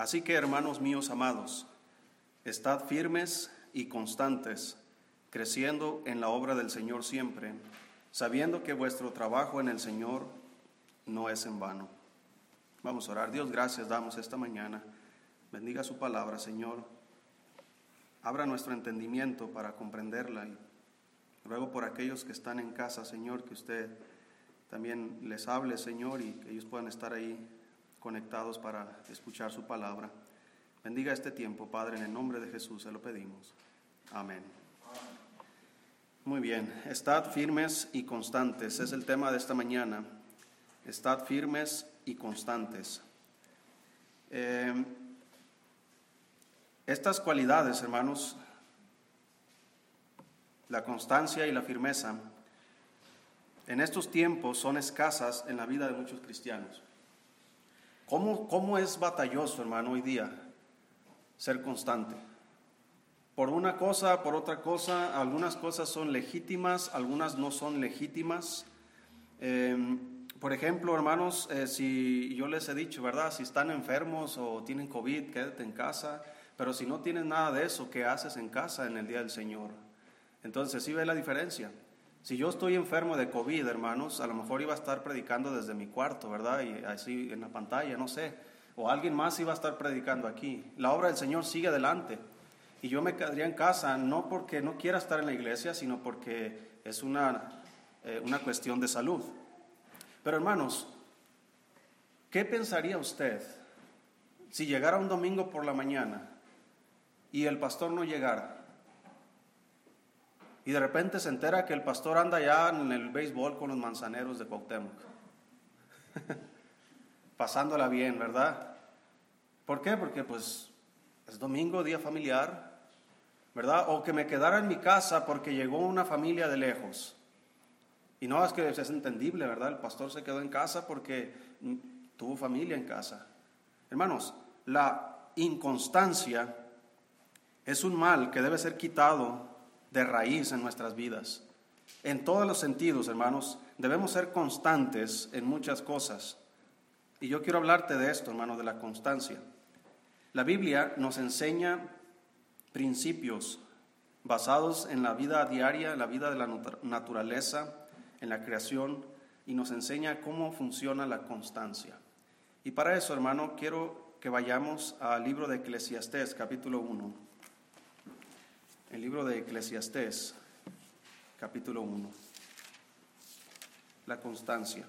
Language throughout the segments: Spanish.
Así que, hermanos míos amados, estad firmes y constantes, creciendo en la obra del Señor siempre, sabiendo que vuestro trabajo en el Señor no es en vano. Vamos a orar. Dios, gracias damos esta mañana. Bendiga su palabra, Señor. Abra nuestro entendimiento para comprenderla y ruego por aquellos que están en casa, Señor, que usted también les hable, Señor, y que ellos puedan estar ahí conectados para escuchar su palabra. Bendiga este tiempo, Padre, en el nombre de Jesús se lo pedimos. Amén. Muy bien, estad firmes y constantes, es el tema de esta mañana. Estad firmes y constantes. Eh, estas cualidades, hermanos, la constancia y la firmeza, en estos tiempos son escasas en la vida de muchos cristianos. ¿Cómo, cómo es batalloso, hermano, hoy día ser constante? Por una cosa, por otra cosa, algunas cosas son legítimas, algunas no son legítimas. Em, por ejemplo, hermanos, eh, si yo les he dicho, ¿verdad? Si están enfermos o tienen COVID, quédate en casa. Pero si no tienes nada de eso, ¿qué haces en casa en el día del Señor? Entonces, ¿sí ve la diferencia? Si yo estoy enfermo de COVID, hermanos, a lo mejor iba a estar predicando desde mi cuarto, ¿verdad? Y así en la pantalla, no sé. O alguien más iba a estar predicando aquí. La obra del Señor sigue adelante. Y yo me quedaría en casa, no porque no quiera estar en la iglesia, sino porque es una, eh, una cuestión de salud. Pero hermanos, ¿qué pensaría usted si llegara un domingo por la mañana y el pastor no llegara. Y de repente se entera que el pastor anda ya en el béisbol con los manzaneros de Cuauhtémoc. Pasándola bien, ¿verdad? ¿Por qué? Porque pues es domingo, día familiar, ¿verdad? O que me quedara en mi casa porque llegó una familia de lejos. Y no es que es entendible, ¿verdad? El pastor se quedó en casa porque tuvo familia en casa. Hermanos, la inconstancia es un mal que debe ser quitado de raíz en nuestras vidas. En todos los sentidos, hermanos, debemos ser constantes en muchas cosas. Y yo quiero hablarte de esto, hermano, de la constancia. La Biblia nos enseña principios basados en la vida diaria, en la vida de la naturaleza, en la creación, y nos enseña cómo funciona la constancia. Y para eso, hermano, quiero que vayamos al libro de Eclesiastés, capítulo 1 el libro de Eclesiastés, capítulo 1. La constancia.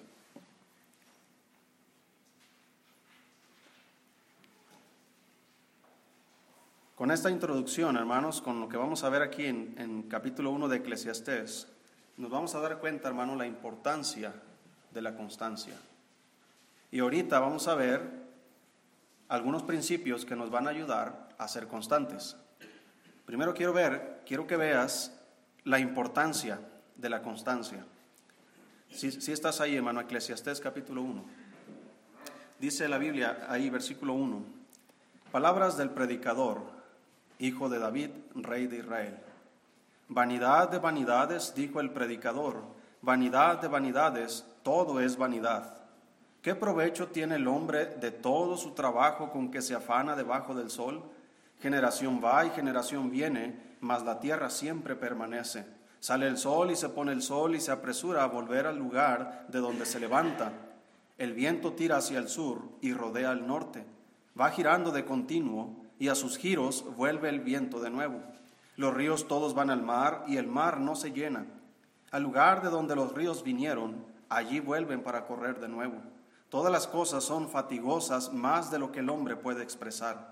Con esta introducción, hermanos, con lo que vamos a ver aquí en, en capítulo 1 de Eclesiastés, nos vamos a dar cuenta, hermano, la importancia de la constancia. Y ahorita vamos a ver algunos principios que nos van a ayudar a ser constantes. Primero quiero ver, quiero que veas la importancia de la constancia. Si, estás ahí, hermano, Eclesiastés capítulo 1. Dice la Biblia ahí, versículo 1, palabras del predicador, hijo de David, rey de Israel. Vanidad de vanidades, dijo el predicador, vanidad de vanidades, todo es vanidad. ¿Qué provecho tiene el hombre de todo su trabajo con que se afana debajo del sol? Generación va y generación viene, mas la tierra siempre permanece. Sale el sol y se pone el sol y se apresura a volver al lugar de donde se levanta. El viento tira hacia el sur y rodea al norte. Va girando de continuo y a sus giros vuelve el viento de nuevo. Los ríos todos van al mar y el mar no se llena. Al lugar de donde los ríos vinieron, allí vuelven para correr de nuevo. Todas las cosas son fatigosas más de lo que el hombre puede expresar.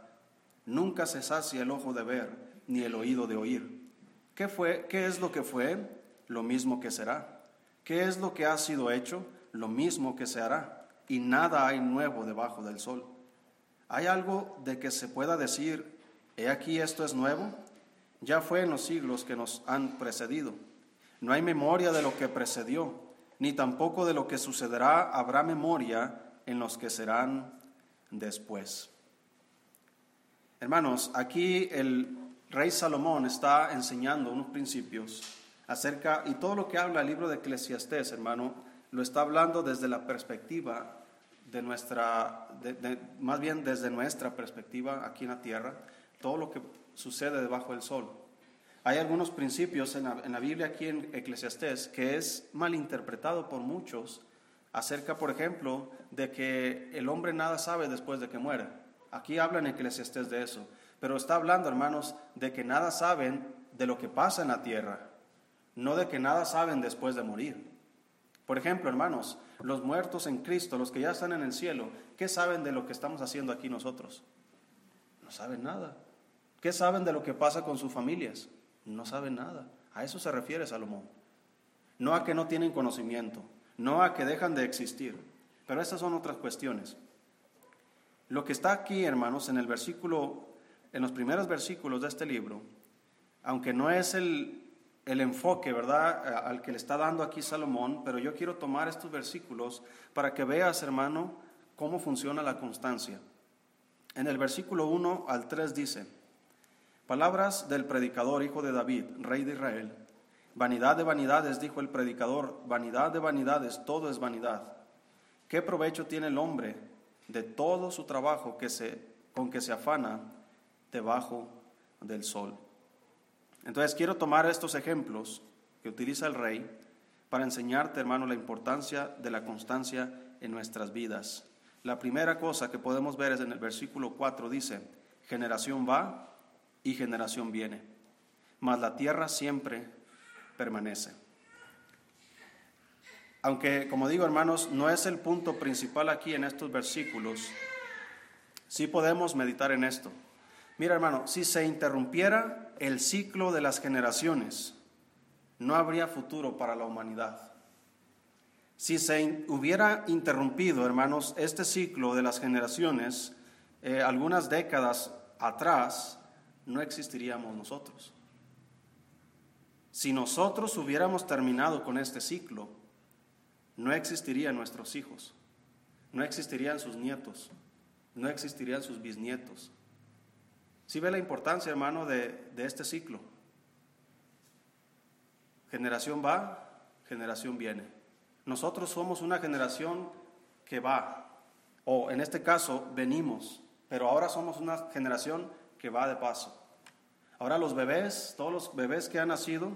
Nunca se sacia el ojo de ver, ni el oído de oír. ¿Qué, fue, ¿Qué es lo que fue? Lo mismo que será. ¿Qué es lo que ha sido hecho? Lo mismo que se hará. Y nada hay nuevo debajo del sol. ¿Hay algo de que se pueda decir, he aquí esto es nuevo? Ya fue en los siglos que nos han precedido. No hay memoria de lo que precedió, ni tampoco de lo que sucederá habrá memoria en los que serán después. Hermanos, aquí el rey Salomón está enseñando unos principios acerca, y todo lo que habla el libro de Eclesiastés, hermano, lo está hablando desde la perspectiva de nuestra, más bien desde nuestra perspectiva aquí en la tierra, todo lo que sucede debajo del sol. Hay algunos principios en la, Biblia aquí en Eclesiastés que es malinterpretado por muchos acerca, por ejemplo, de que el hombre nada sabe después de que muere. Aquí habla en Eclesiastés de eso, pero está hablando, hermanos, de que nada saben de lo que pasa en la tierra, no de que nada saben después de morir. Por ejemplo, hermanos, los muertos en Cristo, los que ya están en el cielo, ¿qué saben de lo que estamos haciendo aquí nosotros? No saben nada. ¿Qué saben de lo que pasa con sus familias? No saben nada. A eso se refiere Salomón. No a que no tienen conocimiento, no a que dejan de existir. Pero esas son otras cuestiones. Lo que está aquí, hermanos, en el versículo, en los primeros versículos de este libro, aunque no es el, el enfoque, ¿verdad?, al que le está dando aquí Salomón, pero yo quiero tomar estos versículos para que veas, hermano, cómo funciona la constancia. En el versículo 1 al 3 dice, palabras del predicador, hijo de David, rey de Israel, vanidad de vanidades, dijo el predicador, vanidad de vanidades, todo es vanidad. ¿Qué provecho tiene el hombre de todo su trabajo que se, con que se afana debajo del sol? Entonces quiero tomar estos ejemplos que utiliza el rey para enseñarte, hermano, la importancia de la constancia en nuestras vidas. La primera cosa que podemos ver es en el versículo 4, dice, generación va y generación viene, mas la tierra siempre permanece. Aunque, como digo, hermanos, no es el punto principal aquí en estos versículos, sí podemos meditar en esto. Mira, hermano, si se interrumpiera el ciclo de las generaciones, no habría futuro para la humanidad. Si se hubiera interrumpido, hermanos, este ciclo de las generaciones, eh, algunas décadas atrás, no existiríamos nosotros. Si nosotros hubiéramos terminado con este ciclo, no existirían nuestros hijos, no existirían sus nietos, no existirían sus bisnietos, si ve la importancia, hermano, de, de este ciclo? Generación va, generación viene. Nosotros somos una generación que va, o en este caso venimos, pero ahora somos una generación que va de paso. Ahora los bebés, todos los bebés que han nacido,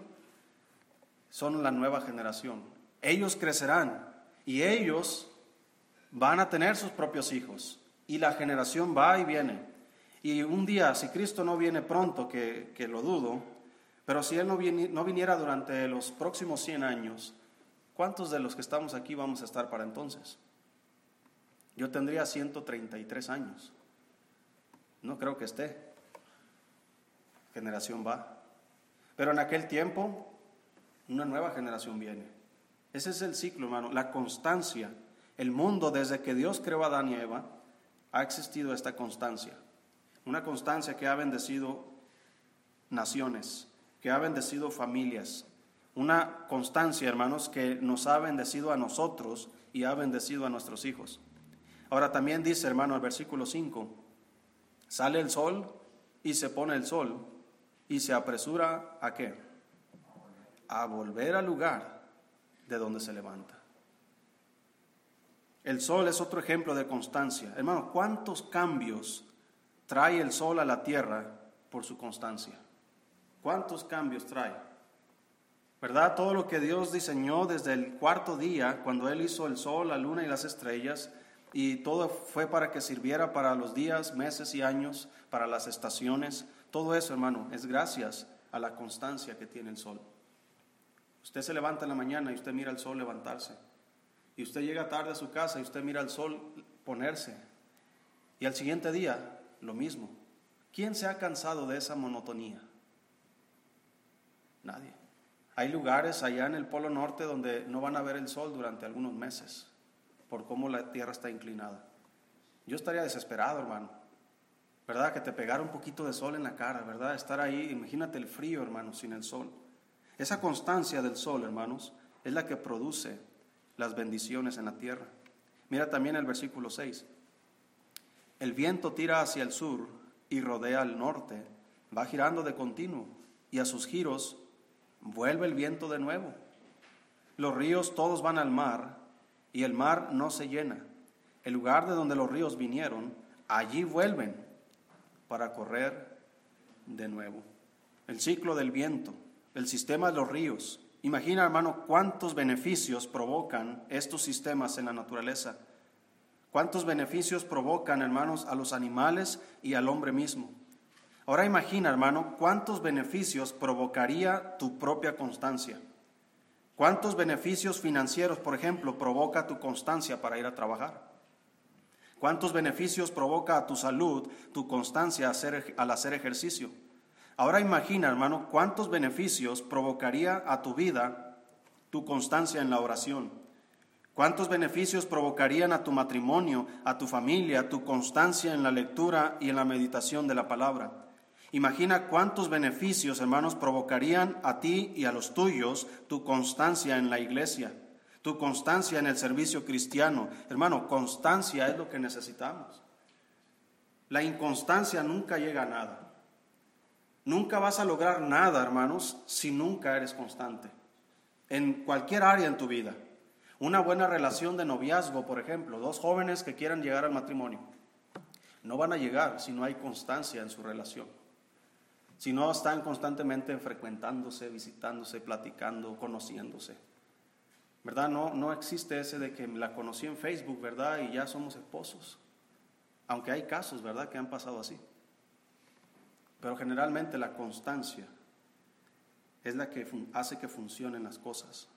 son la nueva generación. Ellos crecerán y ellos van a tener sus propios hijos. Y la generación va y viene. Y un día, si Cristo no viene pronto, que, lo dudo, pero si Él no, no viniera durante los próximos 100 años, ¿cuántos de los que estamos aquí vamos a estar para entonces? Yo tendría 133 años. No creo que esté. Generación va. Pero en aquel tiempo, una nueva generación viene. Ese es el ciclo, hermano, la constancia. El mundo, desde que Dios creó a Adán y Eva, ha existido esta constancia una constancia que ha bendecido naciones, que ha bendecido familias, una constancia, hermanos, que nos ha bendecido a nosotros y ha bendecido a nuestros hijos. Ahora también dice, hermano, el versículo 5, sale el sol y se pone el sol y se apresura a qué? A volver al lugar de donde se levanta. El sol es otro ejemplo de constancia. Hermano, ¿cuántos cambios trae el sol a la tierra por su constancia. ¿Cuántos cambios trae? ¿Verdad? Todo lo que Dios diseñó desde el cuarto día, cuando Él hizo el sol, la luna y las estrellas, y todo fue para que sirviera para los días, meses y años, para las estaciones. Todo eso, hermano, es gracias a la constancia que tiene el sol. Usted se levanta en la mañana y usted mira el sol levantarse. Y usted llega tarde a su casa y usted mira el sol ponerse. Y al siguiente día lo mismo. ¿Quién se ha cansado de esa monotonía? Nadie. Hay lugares allá en el Polo Norte donde no van a ver el sol durante algunos meses por cómo la tierra está inclinada. Yo estaría desesperado, hermano. ¿Verdad? Que te pegara un poquito de sol en la cara, ¿verdad? Estar ahí, imagínate el frío, hermano, sin el sol. Esa constancia del sol, hermanos, es la que produce las bendiciones en la tierra. Mira también el versículo 6. El viento tira hacia el sur y rodea al norte, va girando de continuo y a sus giros vuelve el viento de nuevo. Los ríos todos van al mar y el mar no se llena. el lugar de donde los ríos vinieron, allí vuelven para correr de nuevo. El ciclo del viento, el sistema de los ríos. Imagina, hermano, cuántos beneficios provocan estos sistemas en la naturaleza. Cuántos beneficios provocan, hermanos, a los animales y al hombre mismo. Ahora imagina, hermano, cuántos beneficios provocaría tu propia constancia. ¿Cuántos beneficios financieros, por ejemplo, provoca tu constancia para ir a trabajar? ¿Cuántos beneficios provoca a tu salud tu constancia al hacer ejercicio? Ahora imagina, hermano, cuántos beneficios provocaría a tu vida tu constancia en la oración. ¿Cuántos beneficios provocarían a tu matrimonio, a tu familia, tu constancia en la lectura y en la meditación de la palabra? Imagina cuántos beneficios, hermanos, provocarían a ti y a los tuyos tu constancia en la iglesia, tu constancia en el servicio cristiano. Hermano, constancia es lo que necesitamos. La inconstancia nunca llega a nada. Nunca vas a lograr nada, hermanos, si nunca eres constante. En cualquier área en tu vida. Una buena relación de noviazgo, por ejemplo, dos jóvenes que quieran llegar al matrimonio. No van a llegar si no hay constancia en su relación si no están constantemente frecuentándose, visitándose, platicando, conociéndose. ¿Verdad? No, no existe ese de que la conocí en Facebook, ¿verdad? Y ya somos esposos. Aunque hay casos, ¿verdad?, que han pasado así. Pero generalmente la constancia es la que hace que funcionen las cosas.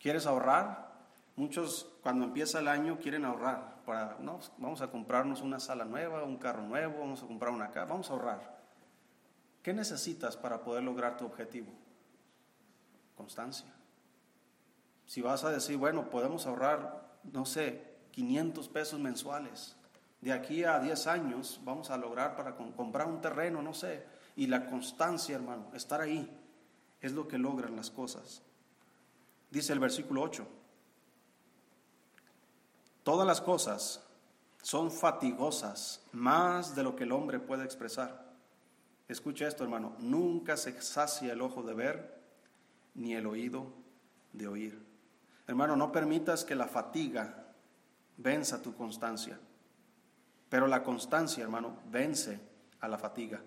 ¿Quieres ahorrar? Muchos cuando empieza el año quieren ahorrar para, no, vamos a comprarnos una sala nueva, un carro nuevo, vamos a comprar una casa, vamos a ahorrar. ¿Qué necesitas para poder lograr tu objetivo? Constancia. Si vas a decir, bueno, podemos ahorrar, no sé, 500 pesos mensuales, de aquí a 10 años vamos a lograr para comprar un terreno, no sé, y la constancia, hermano, estar ahí, es lo que logran las cosas. Dice el versículo 8. Todas las cosas son fatigosas más de lo que el hombre puede expresar. Escucha esto, hermano. Nunca se sacia el ojo de ver ni el oído de oír. Hermano, no permitas que la fatiga venza tu constancia. Pero la constancia, hermano, vence a la fatiga.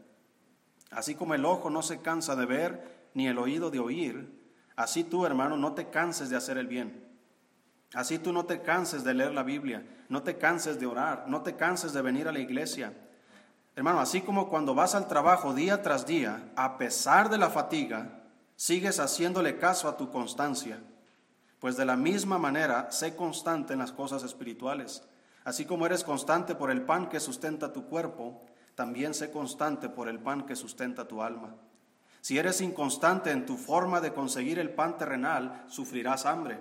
Así como el ojo no se cansa de ver ni el oído de oír, así tú, hermano, no te canses de hacer el bien. Así tú no te canses de leer la Biblia, no te canses de orar, no te canses de venir a la iglesia. Hermano, así como cuando vas al trabajo día tras día, a pesar de la fatiga, sigues haciéndole caso a tu constancia. Pues de la misma manera, sé constante en las cosas espirituales. Así como eres constante por el pan que sustenta tu cuerpo, también sé constante por el pan que sustenta tu alma. Si eres inconstante en tu forma de conseguir el pan terrenal, sufrirás hambre.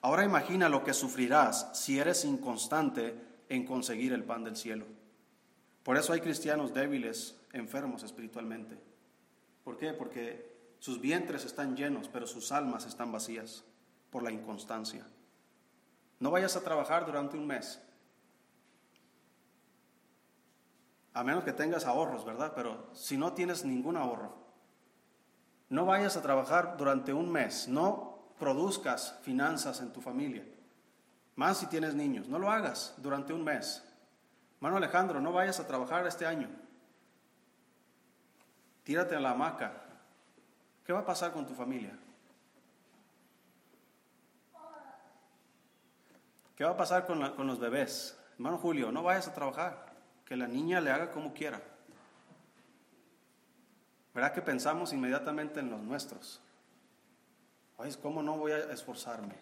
Ahora imagina lo que sufrirás si eres inconstante en conseguir el pan del cielo. Por eso hay cristianos débiles, enfermos espiritualmente. ¿Por qué? Porque sus vientres están llenos, pero sus almas están vacías por la inconstancia. No vayas a trabajar durante un mes. A menos que tengas ahorros, ¿verdad? Pero si no tienes ningún ahorro, no vayas a trabajar durante un mes. No produzcas finanzas en tu familia. Más si tienes niños, no lo hagas durante un mes. Mano Alejandro, no vayas a trabajar este año. Tírate a la hamaca. ¿Qué va a pasar con tu familia? ¿Qué va a pasar con, con los bebés? Hermano Julio, no vayas a trabajar. Que la niña le haga como quiera. ¿Verdad que pensamos inmediatamente en los nuestros? ¿cómo no voy a esforzarme?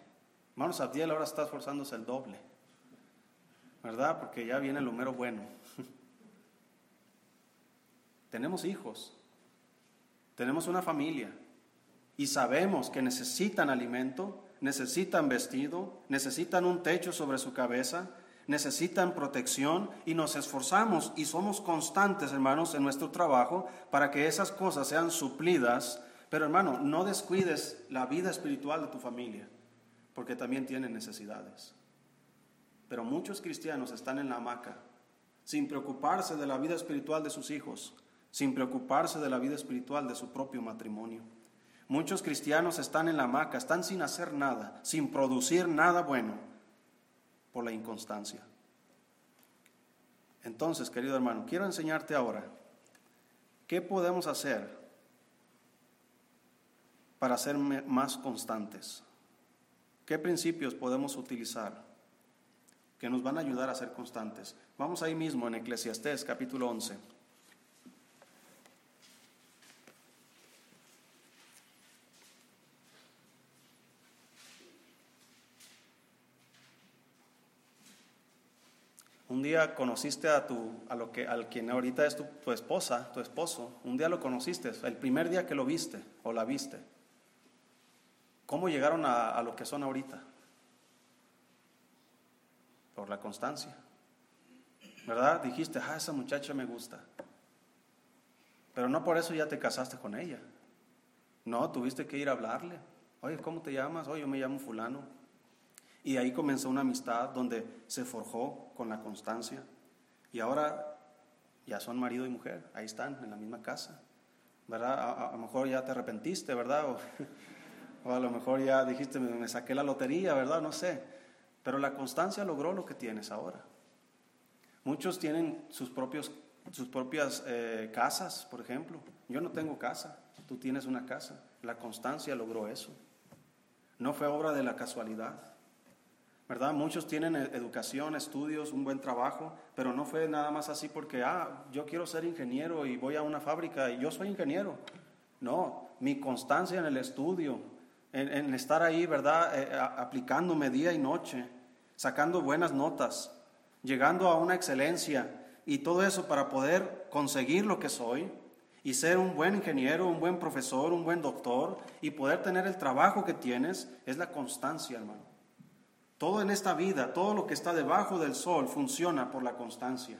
Hermanos, Abdiel ahora está esforzándose el doble, ¿verdad? Porque ya viene lo mero bueno. tenemos hijos, tenemos una familia y sabemos que necesitan alimento, necesitan vestido, necesitan un techo sobre su cabeza, necesitan protección y nos esforzamos y somos constantes, hermanos, en nuestro trabajo para que esas cosas sean suplidas pero hermano, no descuides la vida espiritual de tu familia, porque también tienen necesidades. Pero muchos cristianos están en la hamaca, sin preocuparse de la vida espiritual de sus hijos, sin preocuparse de la vida espiritual de su propio matrimonio. Muchos cristianos están en la hamaca, están sin hacer nada, sin producir nada bueno. Por la inconstancia. Entonces, querido hermano, quiero enseñarte ahora qué podemos hacer para ser más constantes. ¿Qué principios podemos utilizar que nos van a ayudar a ser constantes? Vamos ahí mismo en Eclesiastés capítulo 11. Un día conociste a tu, a lo que, al quien ahorita es tu, tu esposa, tu esposo. Un día lo conociste, el primer día que lo viste o la viste. ¿Cómo llegaron a, lo que son ahorita? Por la constancia. ¿Verdad? Dijiste, ah, esa muchacha me gusta. Pero no por eso ya te casaste con ella. No, tuviste que ir a hablarle. Oye, ¿cómo te llamas? Oye, yo me llamo fulano. Y ahí comenzó una amistad donde se forjó con la constancia. Y ahora ya son marido y mujer. Ahí están, en la misma casa. ¿Verdad? A, lo mejor ya te arrepentiste, ¿verdad? O a lo mejor ya dijiste, me saqué la lotería, ¿verdad? No sé. Pero la constancia logró lo que tienes ahora. Muchos tienen sus, propios, sus propias eh, casas, por ejemplo. Yo no tengo casa, tú tienes una casa. La constancia logró eso. No fue obra de la casualidad. ¿Verdad? Muchos tienen e-, educación, estudios, un buen trabajo, pero no fue nada más así porque, ah, yo quiero ser ingeniero y voy a una fábrica y yo soy ingeniero. No, mi constancia en el estudio, en, estar ahí, ¿verdad? Eh, aplicándome día y noche, sacando buenas notas, llegando a una excelencia y todo eso para poder conseguir lo que soy y ser un buen ingeniero, un buen profesor, un buen doctor y poder tener el trabajo que tienes, es la constancia, hermano. Todo en esta vida, todo lo que está debajo del sol funciona por la constancia.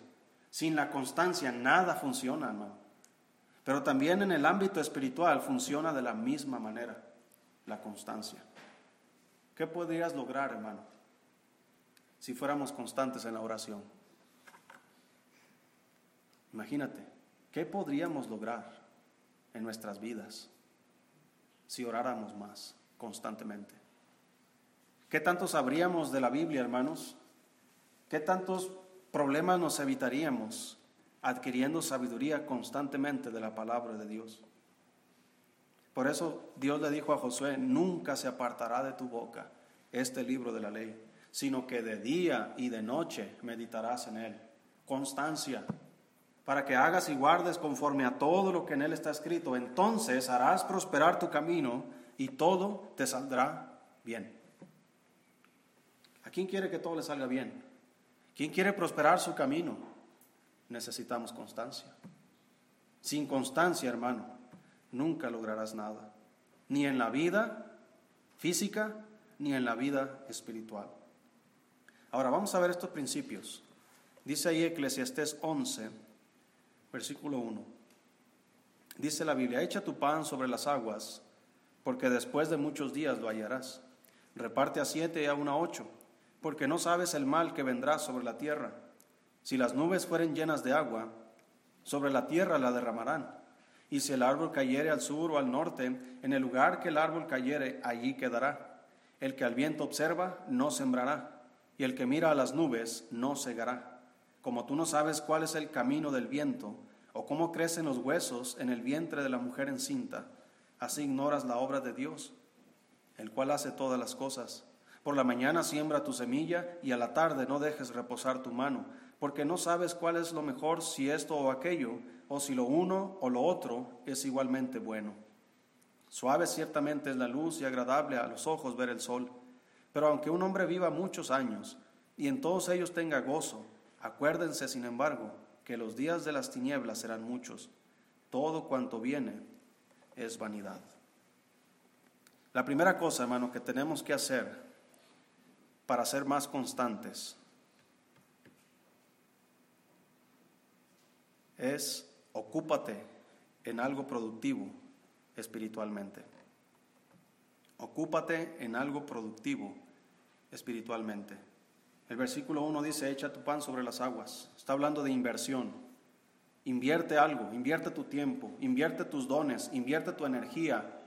Sin la constancia nada funciona, hermano. Pero también en el ámbito espiritual funciona de la misma manera la constancia. ¿Qué podrías lograr, hermano, si fuéramos constantes en la oración? Imagínate, ¿qué podríamos lograr en nuestras vidas si oráramos más constantemente? ¿Qué tanto sabríamos de la Biblia, hermanos? ¿Qué tantos problemas nos evitaríamos adquiriendo sabiduría constantemente de la palabra de Dios? Por eso Dios le dijo a Josué, nunca se apartará de tu boca este libro de la ley, sino que de día y de noche meditarás en él. Constancia, para que hagas y guardes conforme a todo lo que en él está escrito. Entonces harás prosperar tu camino y todo te saldrá bien. ¿A quién quiere que todo le salga bien? ¿Quién quiere prosperar su camino? Necesitamos constancia. Sin constancia, hermano, nunca lograrás nada, ni en la vida física, ni en la vida espiritual. Ahora vamos a ver estos principios. Dice ahí Eclesiastés 11, versículo 1. Dice la Biblia, echa tu pan sobre las aguas, porque después de muchos días lo hallarás. Reparte a siete y a una ocho, porque no sabes el mal que vendrá sobre la tierra. Si las nubes fueren llenas de agua, sobre la tierra la derramarán y si el árbol cayere al sur o al norte, en el lugar que el árbol cayere, allí quedará. El que al viento observa, no sembrará, y el que mira a las nubes, no cegará. Como tú no sabes cuál es el camino del viento, o cómo crecen los huesos en el vientre de la mujer encinta, así ignoras la obra de Dios, el cual hace todas las cosas. Por la mañana siembra tu semilla, y a la tarde no dejes reposar tu mano, porque no sabes cuál es lo mejor, si esto o aquello, o si lo uno o lo otro es igualmente bueno. Suave ciertamente es la luz y agradable a los ojos ver el sol, pero aunque un hombre viva muchos años y en todos ellos tenga gozo, acuérdense, sin embargo, que los días de las tinieblas serán muchos. Todo cuanto viene es vanidad. La primera cosa, hermano, que tenemos que hacer para ser más constantes es ocúpate en algo productivo espiritualmente. Ocúpate en algo productivo espiritualmente. El versículo 1 dice, echa tu pan sobre las aguas. Está hablando de inversión. Invierte algo, invierte tu tiempo, invierte tus dones, invierte tu energía,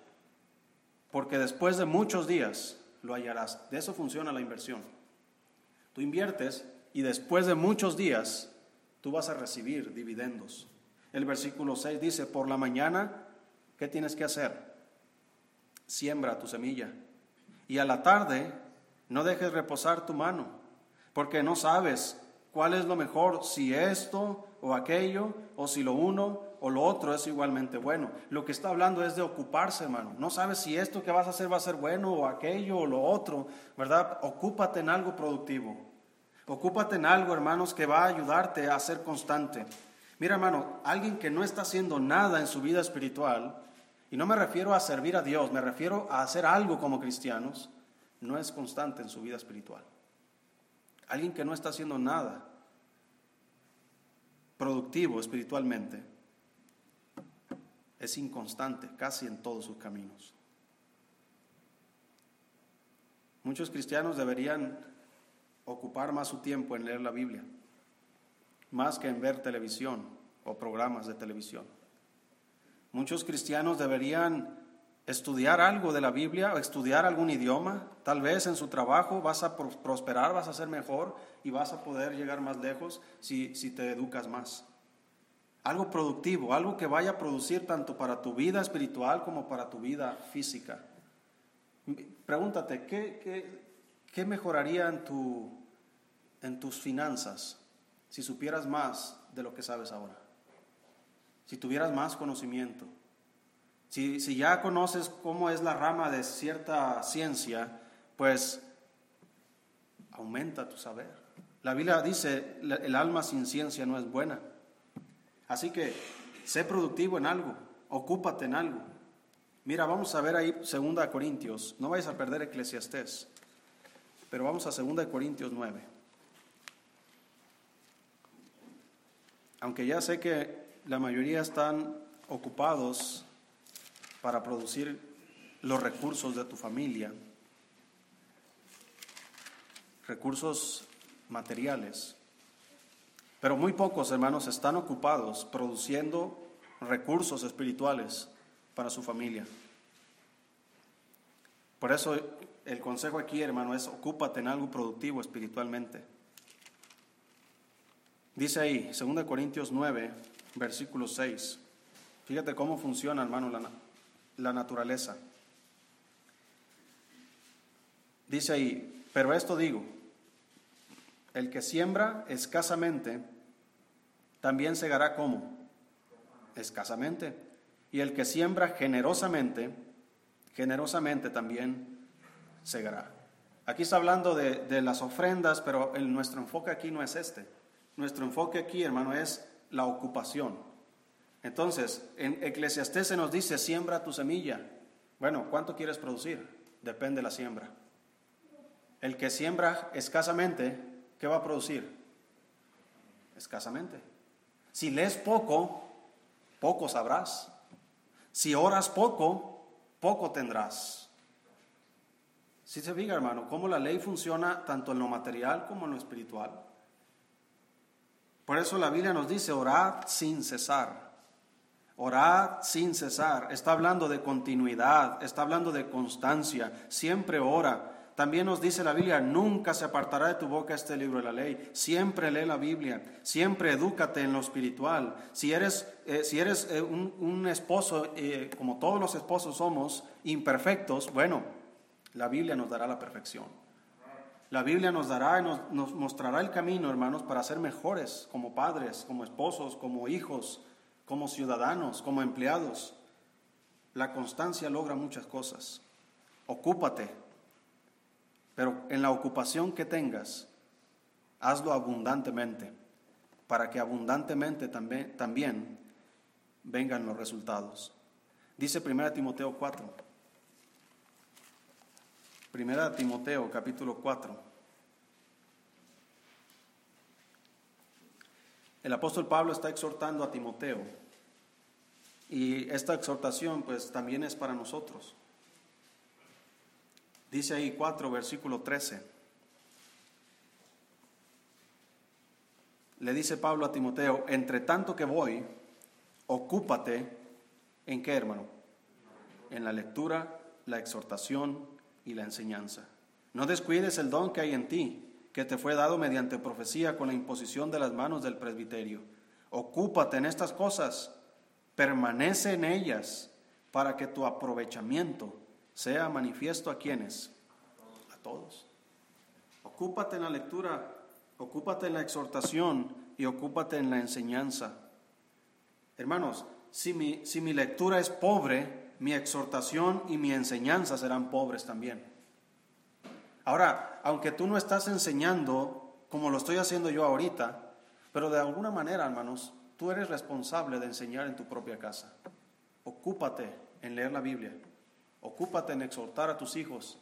porque después de muchos días lo hallarás. De eso funciona la inversión. Tú inviertes y después de muchos días tú vas a recibir dividendos. El versículo 6 dice, por la mañana, ¿qué tienes que hacer? Siembra tu semilla. Y a la tarde, no dejes reposar tu mano, porque no sabes cuál es lo mejor, si esto o aquello, o si lo uno o lo otro es igualmente bueno. Lo que está hablando es de ocuparse, hermano. No sabes si esto que vas a hacer va a ser bueno o aquello o lo otro, ¿verdad? Ocúpate en algo productivo. Ocúpate en algo, hermanos, que va a ayudarte a ser constante. Mira, hermano, alguien que no está haciendo nada en su vida espiritual, y no me refiero a servir a Dios, me refiero a hacer algo como cristianos, no es constante en su vida espiritual. Alguien que no está haciendo nada productivo espiritualmente, es inconstante casi en todos sus caminos. Muchos cristianos deberían ocupar más su tiempo en leer la Biblia, más que en ver televisión o programas de televisión. Muchos cristianos deberían estudiar algo de la Biblia o estudiar algún idioma. Tal vez en su trabajo vas a prosperar, vas a ser mejor y vas a poder llegar más lejos si, si te educas más algo productivo, algo que vaya a producir tanto para tu vida espiritual como para tu vida física. Pregúntate, ¿qué, mejoraría en, tu, en tus finanzas si supieras más de lo que sabes ahora? Si tuvieras más conocimiento. Si, si ya conoces cómo es la rama de cierta ciencia, pues aumenta tu saber. La Biblia dice, el alma sin ciencia no es buena. Así que sé productivo en algo, ocúpate en algo. Mira, vamos a ver ahí 2 Corintios, no vais a perder Eclesiastés, pero vamos a 2 Corintios 9. Aunque ya sé que la mayoría están ocupados para producir los recursos de tu familia, recursos materiales. Pero muy pocos hermanos están ocupados produciendo recursos espirituales para su familia. Por eso el consejo aquí, hermano, es ocúpate en algo productivo espiritualmente. Dice ahí, 2 Corintios 9, versículo 6. Fíjate cómo funciona, hermano, la, la naturaleza. Dice ahí, pero esto digo, el que siembra escasamente, también segará como escasamente. Y el que siembra generosamente, generosamente también segará. Aquí está hablando de, las ofrendas, pero el, nuestro enfoque aquí no es este. Nuestro enfoque aquí, hermano, es la ocupación. Entonces, en Eclesiastés se nos dice, siembra tu semilla. Bueno, ¿cuánto quieres producir? Depende de la siembra. El que siembra escasamente, ¿qué va a producir? Escasamente. Si lees poco, poco sabrás. Si oras poco, poco tendrás. Si se fija, hermano, cómo la ley funciona tanto en lo material como en lo espiritual. Por eso la Biblia nos dice, orad sin cesar. Orad sin cesar. Está hablando de continuidad, está hablando de constancia. Siempre ora. También nos dice la Biblia, nunca se apartará de tu boca este libro de la ley. Siempre lee la Biblia, siempre edúcate en lo espiritual. Si eres, eh, si eres eh, un, esposo, eh, como todos los esposos somos, imperfectos, bueno, la Biblia nos dará la perfección. La Biblia nos dará y nos, nos mostrará el camino, hermanos, para ser mejores como padres, como esposos, como hijos, como ciudadanos, como empleados. La constancia logra muchas cosas. Ocúpate pero en la ocupación que tengas, hazlo abundantemente, para que abundantemente también, también vengan los resultados. Dice 1 Timoteo 4. 1 Timoteo capítulo 4. El apóstol Pablo está exhortando a Timoteo y esta exhortación pues también es para nosotros. Dice ahí 4, versículo 13. Le dice Pablo a Timoteo, entre tanto que voy, ocúpate en qué, hermano? En la lectura, la exhortación y la enseñanza. No descuides el don que hay en ti, que te fue dado mediante profecía con la imposición de las manos del presbiterio. Ocúpate en estas cosas, permanece en ellas, para que tu aprovechamiento sea manifiesto a quienes, a todos. Ocúpate en la lectura, ocúpate en la exhortación y ocúpate en la enseñanza. Hermanos, si mi, si mi lectura es pobre, mi exhortación y mi enseñanza serán pobres también. Ahora, aunque tú no estás enseñando como lo estoy haciendo yo ahorita, pero de alguna manera, hermanos, tú eres responsable de enseñar en tu propia casa. Ocúpate en leer la Biblia, ocúpate en exhortar a tus hijos,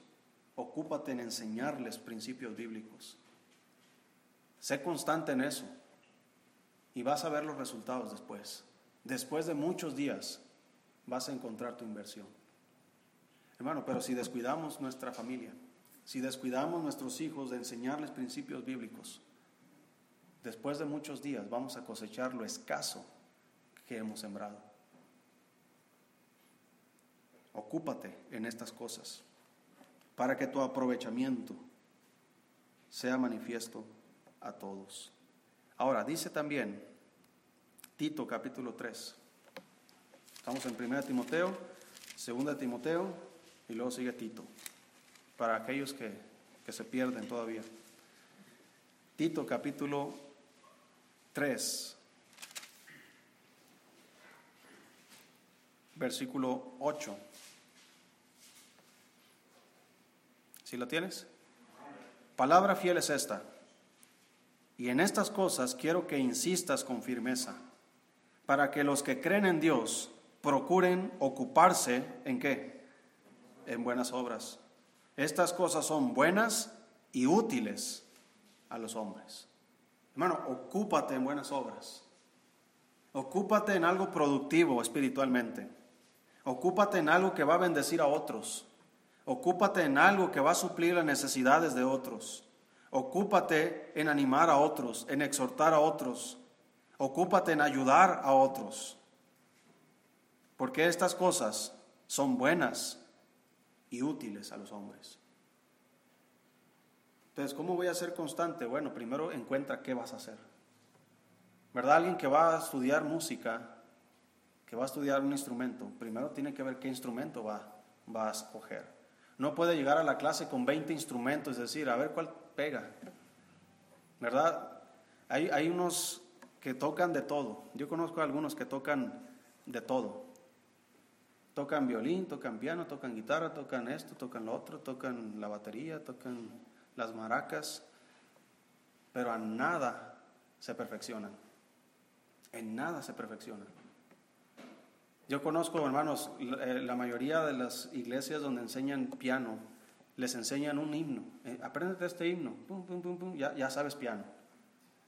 ocúpate en enseñarles principios bíblicos. Sé constante en eso y vas a ver los resultados después. Después de muchos días vas a encontrar tu inversión. Hermano, pero si descuidamos nuestra familia, si descuidamos nuestros hijos de enseñarles principios bíblicos, después de muchos días vamos a cosechar lo escaso que hemos sembrado. Ocúpate en estas cosas para que tu aprovechamiento sea manifiesto a todos. Ahora, dice también Tito capítulo 3. Estamos en 1 Timoteo, 2 Timoteo y luego sigue Tito para aquellos que, se pierden todavía. Tito capítulo 3, versículo 8. ¿Si lo tienes? Palabra fiel es esta. Y en estas cosas quiero que insistas con firmeza, para que los que creen en Dios procuren ocuparse en qué? En buenas obras. Estas cosas son buenas y útiles a los hombres. Hermano, ocúpate en buenas obras. Ocúpate en algo productivo espiritualmente. Ocúpate en algo que va a bendecir a otros. Ocúpate en algo que va a suplir las necesidades de otros. Ocúpate en animar a otros, en exhortar a otros. Ocúpate en ayudar a otros. Porque estas cosas son buenas y útiles a los hombres. Entonces, ¿cómo voy a ser constante? Bueno, primero encuentra qué vas a hacer. ¿Verdad? Alguien que va a estudiar música, que va a estudiar un instrumento, primero tiene que ver qué instrumento va, va a escoger. No puede llegar a la clase con 20 instrumentos, es decir, a ver cuál pega. ¿Verdad? Hay, hay unos que tocan de todo. Yo conozco a algunos que tocan de todo. Tocan violín, tocan piano, tocan guitarra, tocan esto, tocan lo otro, tocan la batería, tocan las maracas, pero a nada se perfeccionan. En nada se perfeccionan. Yo conozco, hermanos, eh, la mayoría de las iglesias donde enseñan piano, les enseñan un himno. Eh, apréndete este himno, pum, pum, pum, ya, ya sabes piano.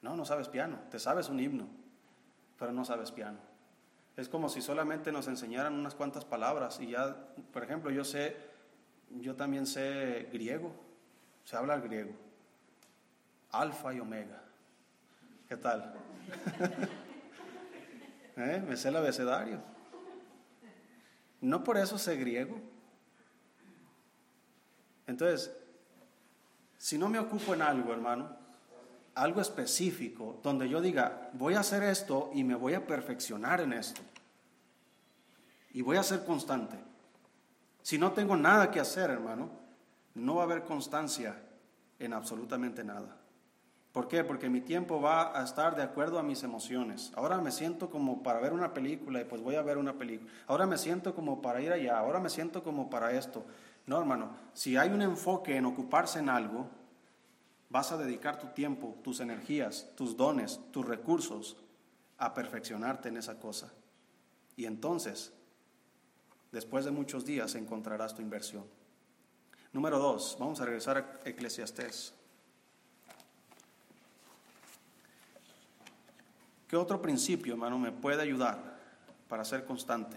No, no sabes piano, te sabes un himno, pero no sabes piano. Es como si solamente nos enseñaran unas cuantas palabras y ya, por ejemplo, yo sé, yo también sé griego, se habla el griego, alfa y omega. ¿Qué tal? ¿Eh? Me sé el abecedario. No por eso sé griego. Entonces, si no me ocupo en algo, hermano, algo específico donde yo diga, voy a hacer esto y me voy a perfeccionar en esto. Y voy a ser constante. Si no tengo nada que hacer, hermano, no va a haber constancia en absolutamente nada. ¿Por qué? Porque mi tiempo va a estar de acuerdo a mis emociones. Ahora me siento como para ver una película y pues voy a ver una película. Ahora me siento como para ir allá. Ahora me siento como para esto. No, hermano, si hay un enfoque en ocuparse en algo, vas a dedicar tu tiempo, tus energías, tus dones, tus recursos a perfeccionarte en esa cosa. Y entonces, después de muchos días, encontrarás tu inversión. Número dos, vamos a regresar a Eclesiastés. ¿Qué otro principio, hermano, me puede ayudar para ser constante?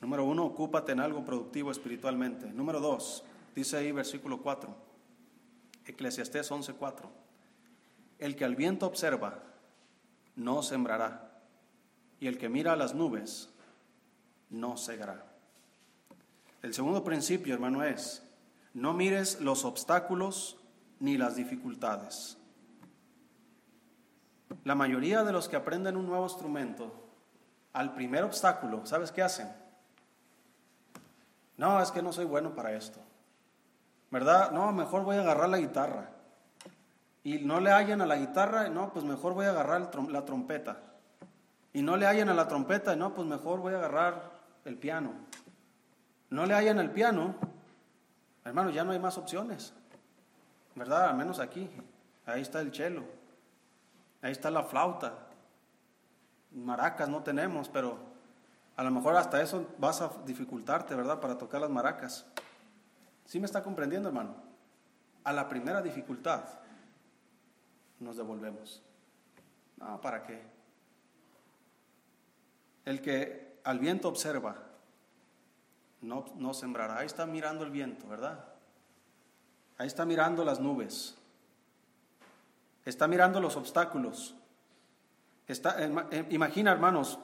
Número uno, ocúpate en algo productivo espiritualmente. Número dos, dice ahí versículo 4 Eclesiastés 11:4. El que al viento observa, no sembrará, y el que mira a las nubes, no segará. El segundo principio, hermano, es, no mires los obstáculos ni las dificultades. La mayoría de los que aprenden un nuevo instrumento, al primer obstáculo, ¿sabes qué hacen? No, es que no soy bueno para esto. ¿Verdad? No, mejor voy a agarrar la guitarra. Y no le hallan a la guitarra, no, pues mejor voy a agarrar la trompeta. Y no le hallan a la trompeta, no, pues mejor voy a agarrar el piano. No le hallan al piano, hermano, ya no hay más opciones. ¿Verdad? Al menos aquí. Ahí está el cello. Ahí está la flauta. Maracas no tenemos, pero a lo mejor hasta eso vas a dificultarte, ¿verdad? Para tocar las maracas. ¿Sí me está comprendiendo, hermano? A la primera dificultad nos devolvemos. No, ¿para qué? El que al viento observa, no, no sembrará. Ahí está mirando el viento, ¿verdad? Ahí está mirando las nubes. Está mirando los obstáculos. Está, eh, imagina, hermanos,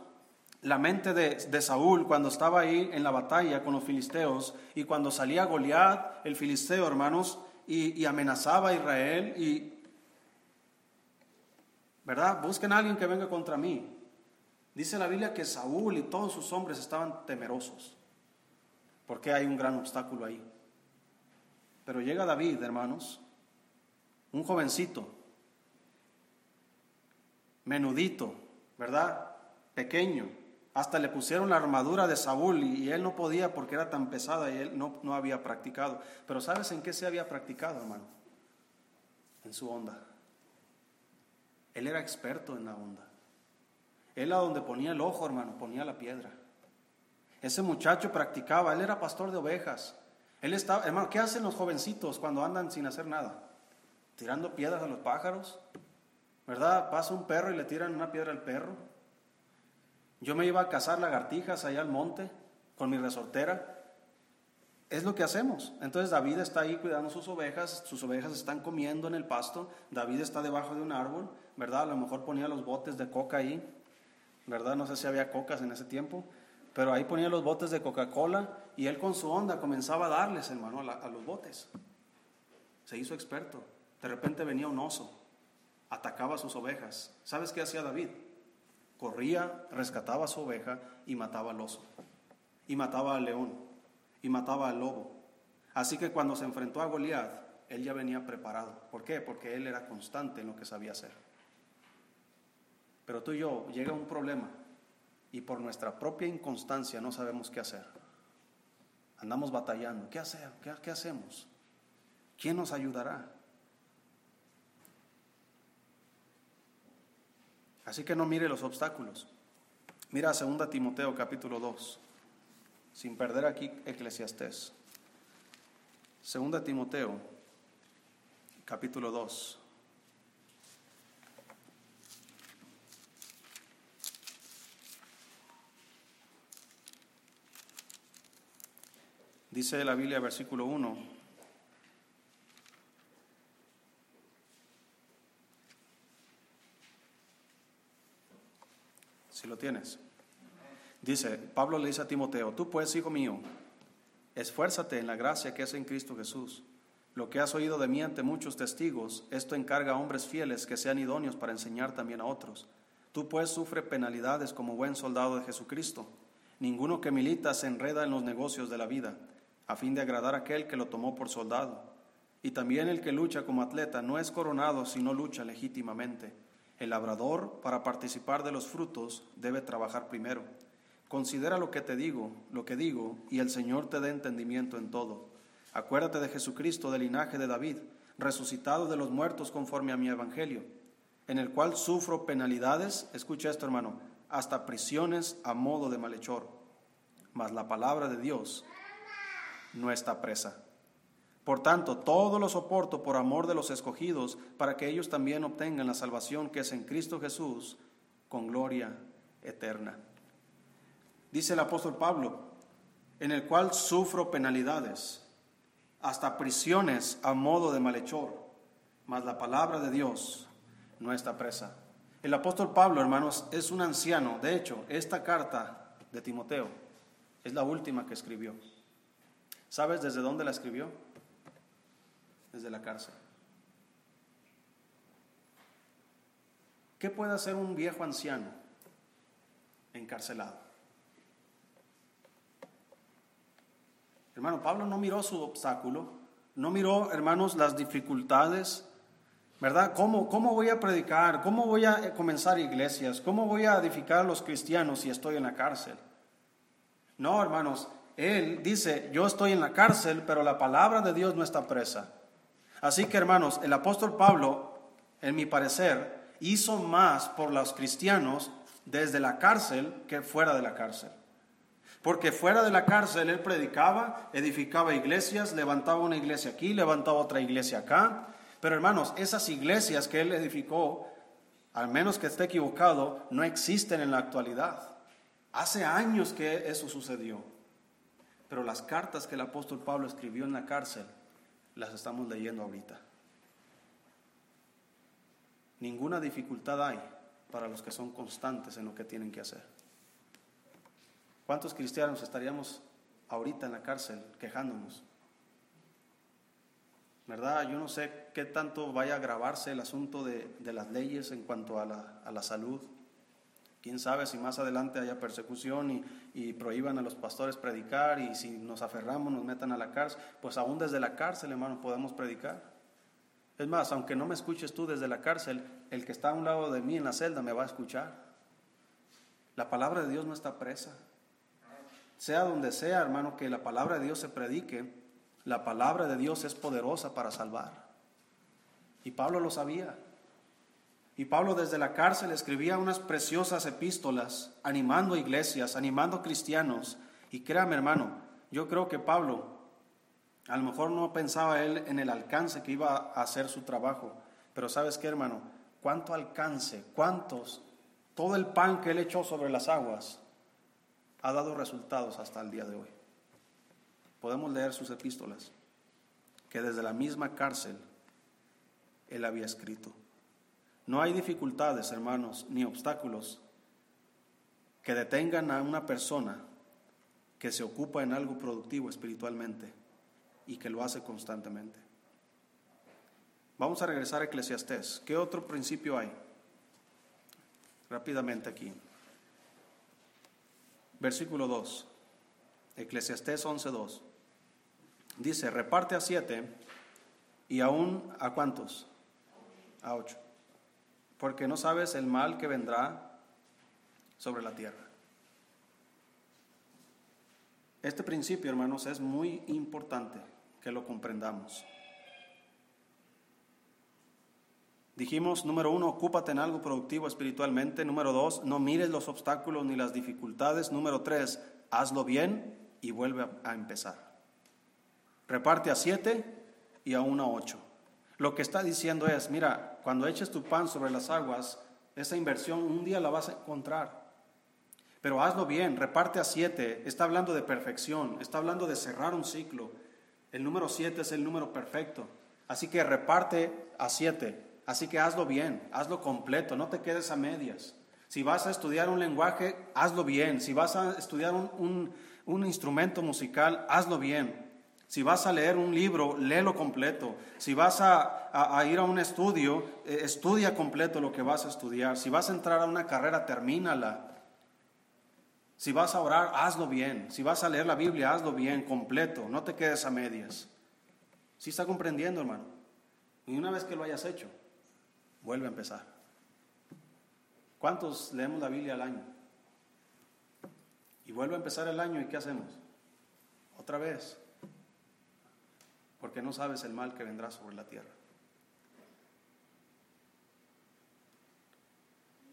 la mente de, Saúl cuando estaba ahí en la batalla con los filisteos y cuando salía Goliat, el filisteo, hermanos, y, y amenazaba a Israel ¿verdad? Busquen a alguien que venga contra mí. Dice la Biblia que Saúl y todos sus hombres estaban temerosos, porque hay un gran obstáculo ahí. Pero llega David, hermanos, un jovencito, menudito, ¿verdad? Pequeño. Hasta le pusieron la armadura de Saúl y, él no podía porque era tan pesada y él no, no había practicado. Pero ¿sabes en qué se había practicado, hermano? En su onda. Él era experto en la onda. Él a donde ponía el ojo, hermano, ponía la piedra. Ese muchacho practicaba, él era pastor de ovejas. Él estaba, hermano, ¿qué hacen los jovencitos cuando andan sin hacer nada? Tirando piedras a los pájaros, ¿verdad? Pasa un perro y le tiran una piedra al perro. Yo me iba a cazar lagartijas allá al monte con mi resortera. Es lo que hacemos. Entonces David está ahí cuidando sus ovejas, sus ovejas están comiendo en el pasto, David está debajo de un árbol, ¿verdad? A lo mejor ponía los botes de coca ahí, ¿verdad? No sé si había cocas en ese tiempo, pero ahí ponía los botes de Coca-Cola y él con su onda comenzaba a darles, hermano, a, a los botes. Se hizo experto. De repente venía un oso, atacaba a sus ovejas. ¿Sabes qué hacía David? Corría, rescataba a su oveja y mataba al oso. Y mataba al león. Y mataba al lobo. Así que cuando se enfrentó a Goliat, él ya venía preparado. ¿Por qué? Porque él era constante en lo que sabía hacer. Pero tú y yo llega un problema y por nuestra propia inconstancia no sabemos qué hacer. Andamos batallando. ¿Qué, hacer? ¿Qué, hacemos? ¿Quién nos ayudará? Así que no mire los obstáculos. Mira 2 Timoteo capítulo 2, sin perder aquí Eclesiastés. 2 Timoteo capítulo 2. Dice la Biblia, versículo 1. Si lo tienes. Dice, Pablo le dice a Timoteo, tú pues, hijo mío, esfuérzate en la gracia que es en Cristo Jesús. Lo que has oído de mí ante muchos testigos, esto encarga a hombres fieles que sean idóneos para enseñar también a otros. Tú pues sufre penalidades como buen soldado de Jesucristo. Ninguno que milita se enreda en los negocios de la vida a fin de agradar a aquel que lo tomó por soldado. Y también el que lucha como atleta no es coronado si no lucha legítimamente. El labrador, para participar de los frutos, debe trabajar primero. Considera lo que te digo, lo que digo, y el Señor te dé entendimiento en todo. Acuérdate de Jesucristo del linaje de David, resucitado de los muertos conforme a mi evangelio, en el cual sufro penalidades, escucha esto hermano, hasta prisiones a modo de malhechor. Mas la palabra de Dios no está presa. Por tanto, todo lo soporto por amor de los escogidos, para que ellos también obtengan la salvación que es en Cristo Jesús, con gloria eterna. Dice el apóstol Pablo, en el cual sufro penalidades, hasta prisiones a modo de malhechor, mas la palabra de Dios no está presa. El apóstol Pablo, hermanos, es un anciano. De hecho, esta carta de Timoteo es la última que escribió. ¿Sabes desde dónde la escribió? desde la cárcel. ¿Qué puede hacer un viejo anciano encarcelado? Hermano, Pablo no miró su obstáculo, no miró, hermanos, las dificultades, ¿verdad? ¿Cómo, cómo voy a predicar? ¿Cómo voy a comenzar iglesias? ¿Cómo voy a edificar a los cristianos si estoy en la cárcel? No, hermanos, él dice, yo estoy en la cárcel, pero la palabra de Dios no está presa. Así que, hermanos, el apóstol Pablo, en mi parecer, hizo más por los cristianos desde la cárcel que fuera de la cárcel. Porque fuera de la cárcel él predicaba, edificaba iglesias, levantaba una iglesia aquí, levantaba otra iglesia acá. Pero hermanos, esas iglesias que él edificó, al menos que esté equivocado, no existen en la actualidad. Hace años que eso sucedió. Pero las cartas que el apóstol Pablo escribió en la cárcel, las estamos leyendo ahorita. Ninguna dificultad hay para los que son constantes en lo que tienen que hacer. ¿Cuántos cristianos estaríamos ahorita en la cárcel quejándonos? ¿Verdad? Yo no sé qué tanto vaya a agravarse el asunto de, las leyes en cuanto a la, a la salud. Quién sabe si más adelante haya persecución y, prohíban a los pastores predicar y si nos aferramos nos metan a la cárcel, pues aún desde la cárcel, hermano, podemos predicar. Es más, aunque no me escuches tú desde la cárcel, el que está a un lado de mí en la celda me va a escuchar. La palabra de Dios no está presa. Sea donde sea, hermano, que la palabra de Dios se predique, la palabra de Dios es poderosa para salvar. Y Pablo lo sabía. Y Pablo desde la cárcel escribía unas preciosas epístolas, animando iglesias, animando cristianos. Y créame hermano, yo creo que Pablo, a lo mejor no pensaba él en el alcance que iba a hacer su trabajo, pero sabes qué hermano, cuánto alcance, cuántos, todo el pan que él echó sobre las aguas ha dado resultados hasta el día de hoy. Podemos leer sus epístolas, que desde la misma cárcel él había escrito. No hay dificultades, hermanos, ni obstáculos que detengan a una persona que se ocupa en algo productivo espiritualmente y que lo hace constantemente. Vamos a regresar a Eclesiastés. ¿Qué otro principio hay? Rápidamente aquí. Versículo 2. Eclesiastés 11.2. Dice, reparte a siete y aún a cuántos? A ocho porque no sabes el mal que vendrá sobre la tierra. Este principio, hermanos, es muy importante que lo comprendamos. Dijimos, número uno, ocúpate en algo productivo espiritualmente. Número dos, no mires los obstáculos ni las dificultades. Número tres, hazlo bien y vuelve a empezar. Reparte a siete y a uno a ocho. Lo que está diciendo es, mira, cuando eches tu pan sobre las aguas, esa inversión un día la vas a encontrar. Pero hazlo bien, reparte a siete. Está hablando de perfección, está hablando de cerrar un ciclo. El número siete es el número perfecto. Así que reparte a siete. Así que hazlo bien, hazlo completo, no te quedes a medias. Si vas a estudiar un lenguaje, hazlo bien. Si vas a estudiar un, un instrumento musical, hazlo bien. Si vas a leer un libro, léelo completo. Si vas a, ir a un estudio, eh, estudia completo lo que vas a estudiar. Si vas a entrar a una carrera, termínala. Si vas a orar, hazlo bien. Si vas a leer la Biblia, hazlo bien, completo. No te quedes a medias. ¿Sí está comprendiendo, hermano? Y una vez que lo hayas hecho, vuelve a empezar. ¿Cuántos leemos la Biblia al año? Y vuelve a empezar el año y ¿qué hacemos? Otra vez porque no sabes el mal que vendrá sobre la tierra.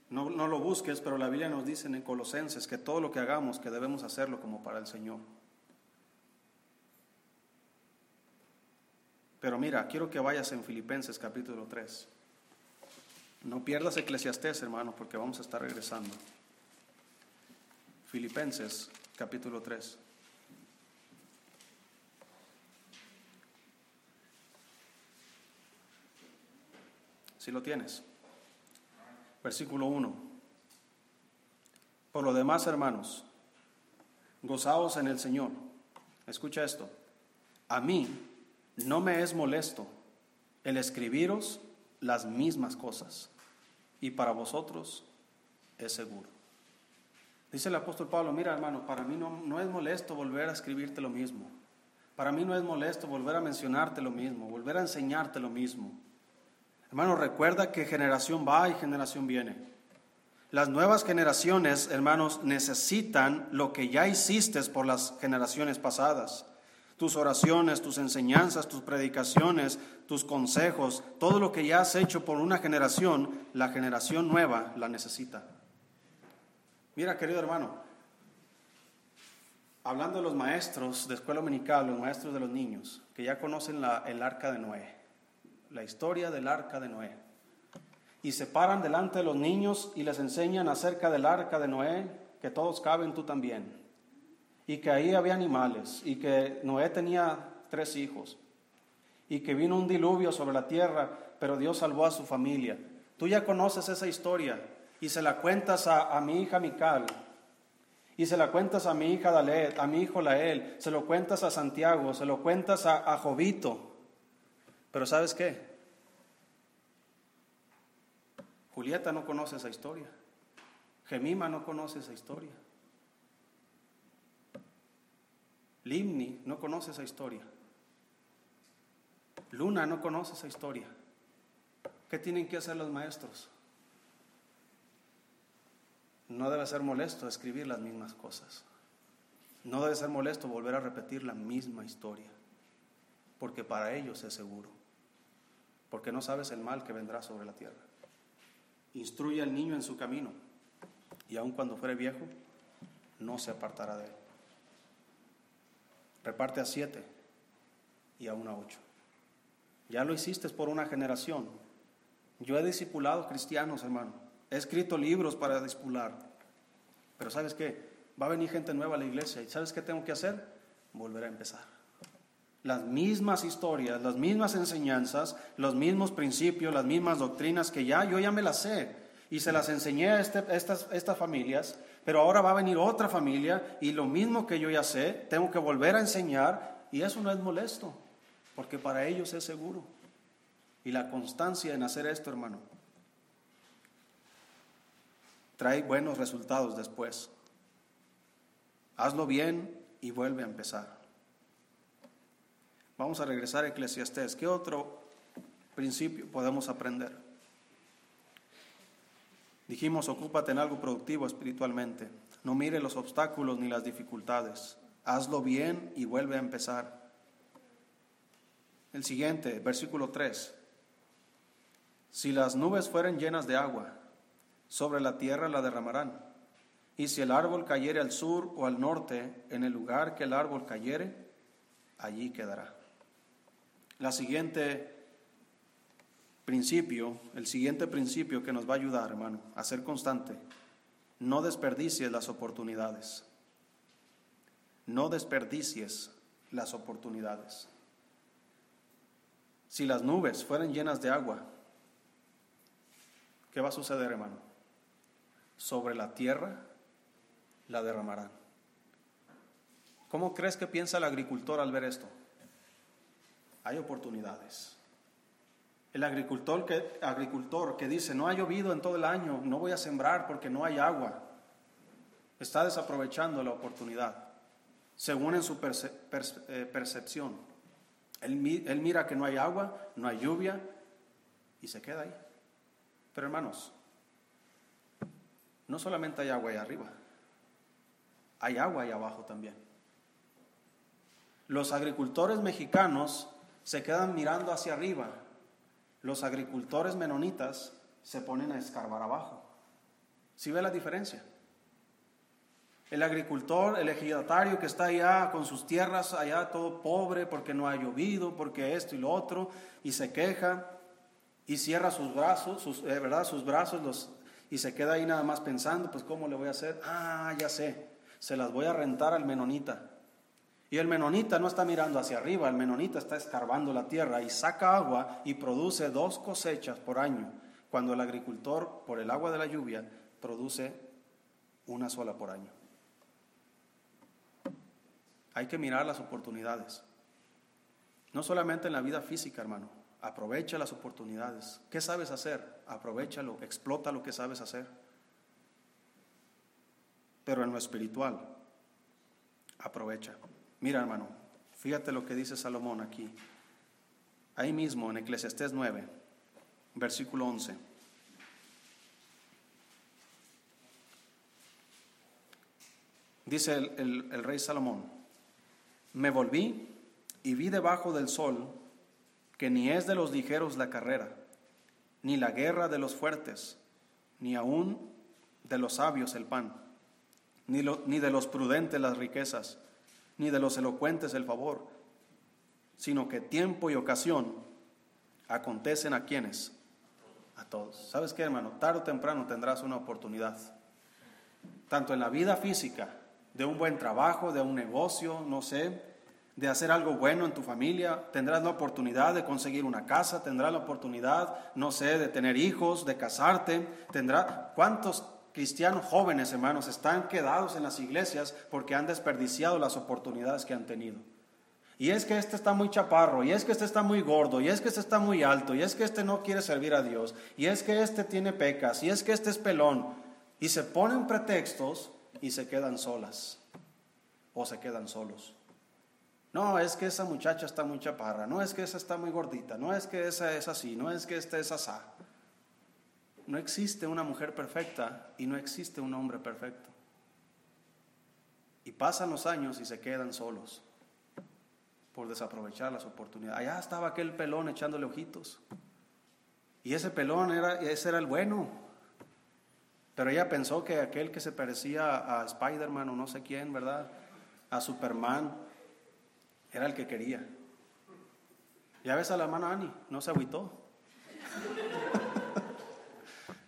No, no, lo busques, pero la Biblia nos dice en Colosenses que todo lo que hagamos, que debemos hacerlo como para el Señor. Pero mira, quiero que vayas en Filipenses capítulo 3. No pierdas Eclesiastés, hermano, porque vamos a estar regresando. Filipenses capítulo 3. Si lo tienes. Versículo 1. Por lo demás, hermanos, gozaos en el Señor. Escucha esto. A mí no me es molesto el escribiros las mismas cosas. y para vosotros es seguro. Dice el apóstol Pablo, mira hermano, para mí no, no es molesto volver a escribirte lo mismo. Para mí no es molesto volver a mencionarte lo mismo, volver a enseñarte lo mismo. Hermano, recuerda que generación va y generación viene. Las nuevas generaciones, hermanos, necesitan lo que ya hiciste por las generaciones pasadas. Tus oraciones, tus enseñanzas, tus predicaciones, tus consejos, todo lo que ya has hecho por una generación, la generación nueva la necesita. Mira, querido hermano, hablando de los maestros de escuela dominical, los maestros de los niños, que ya conocen el arca de Noé, la historia del arca de Noé, y se paran delante de los niños y les enseñan acerca del arca de Noé, que todos caben tú también, y que ahí había animales, y que Noé tenía tres hijos, y que vino un diluvio sobre la tierra, pero Dios salvó a su familia. Tú ya conoces esa historia y se la cuentas a, mi hija Mical, y se la cuentas a mi hija Dalet, a mi hijo Lael, se lo cuentas a Santiago, se lo cuentas a, a Jovito. Pero ¿sabes qué? Julieta no conoce esa historia. Gemima no conoce esa historia. Limni no conoce esa historia. Luna no conoce esa historia. ¿Qué tienen que hacer los maestros? No debe ser molesto escribir las mismas cosas. No debe ser molesto volver a repetir la misma historia, porque para ellos es seguro, porque no sabes el mal que vendrá sobre la tierra. Instruye al niño en su camino, y aun cuando fuere viejo, no se apartará de él. Reparte a siete y aún a ocho. Ya lo hiciste por una generación. Yo he discipulado cristianos, hermano. He escrito libros para discipular. Pero ¿sabes qué? Va a venir gente nueva a la iglesia. ¿Y sabes qué tengo que hacer? Volver a empezar. Las mismas historias, las mismas enseñanzas, los mismos principios, las mismas doctrinas que ya yo ya me las sé y se las enseñé a este, estas, estas familias, pero ahora va a venir otra familia y lo mismo que yo ya sé, tengo que volver a enseñar y eso no es molesto porque para ellos es seguro. Y la constancia en hacer esto, hermano, trae buenos resultados después. Hazlo bien y vuelve a empezar. Vamos a regresar a Eclesiastés. ¿Qué otro principio podemos aprender? Dijimos, ocúpate en algo productivo espiritualmente. No mire los obstáculos ni las dificultades. Hazlo bien y vuelve a empezar. El siguiente, versículo 3. Si las nubes fueren llenas de agua, sobre la tierra la derramarán. Y si el árbol cayere al sur o al norte, en el lugar que el árbol cayere, allí quedará. La siguiente principio, el siguiente principio que nos va a ayudar, hermano, a ser constante, no desperdicies las oportunidades. No desperdicies las oportunidades. Si las nubes fueran llenas de agua, ¿qué va a suceder, hermano? Sobre la tierra la derramarán. ¿Cómo crees que piensa el agricultor al ver esto? Hay oportunidades. El agricultor que, agricultor que dice, no ha llovido en todo el año, no voy a sembrar porque no hay agua, está desaprovechando la oportunidad, según en su eh, percepción. Él, mira que no hay agua, no hay lluvia y se queda ahí. Pero hermanos, no solamente hay agua ahí arriba, hay agua ahí abajo también. Los agricultores mexicanos se quedan mirando hacia arriba, los agricultores menonitas se ponen a escarbar abajo. ¿Sí ve la diferencia? El agricultor, el ejidatario que está allá con sus tierras allá todo pobre porque no ha llovido, porque esto y lo otro, y se queja y cierra sus brazos, sus, eh, ¿verdad? sus brazos los, y se queda ahí nada más pensando, pues ¿cómo le voy a hacer? Ah, ya sé, se las voy a rentar al menonita. Y el menonita no está mirando hacia arriba, el menonita está escarbando la tierra y saca agua y produce dos cosechas por año, cuando el agricultor, por el agua de la lluvia, produce una sola por año. Hay que mirar las oportunidades. No solamente en la vida física, hermano. Aprovecha las oportunidades. ¿Qué sabes hacer? Aprovechalo, explota lo que sabes hacer. Pero en lo espiritual, aprovecha. Mira, hermano, fíjate lo que dice Salomón aquí. Ahí mismo en Eclesiastés 9, versículo 11. Dice el, el rey Salomón, me volví y vi debajo del sol que ni es de los ligeros la carrera, ni la guerra de los fuertes, ni aún de los sabios el pan, ni, ni de los prudentes las riquezas, ni de los elocuentes el favor, sino que tiempo y ocasión acontecen a quienes, a todos. ¿Sabes qué, hermano? Tarde o temprano tendrás una oportunidad, tanto en la vida física, de un buen trabajo, de un negocio, no sé, de hacer algo bueno en tu familia, tendrás la oportunidad de conseguir una casa, tendrás la oportunidad, no sé, de tener hijos, de casarte, tendrá ¿cuántos cristianos jóvenes, hermanos, están quedados en las iglesias porque han desperdiciado las oportunidades que han tenido? Y es que este está muy chaparro, y es que este está muy gordo, y es que este está muy alto, y es que este no quiere servir a Dios, y es que este tiene pecas, y es que este es pelón. Y se ponen pretextos y se quedan solas o se quedan solos. No, es que esa muchacha está muy chaparra, no es que esa está muy gordita, no es que esa es así, no es que esta es asá. No existe una mujer perfecta y no existe un hombre perfecto. Y pasan los años y se quedan solos por desaprovechar las oportunidades. Allá estaba aquel pelón echándole ojitos. Y ese pelón era, ese era el bueno. Pero ella pensó que aquel que se parecía a Spider-Man o no sé quién, ¿verdad? A Superman, era el que quería. Ya ves a la hermana Ani, no se agüitó.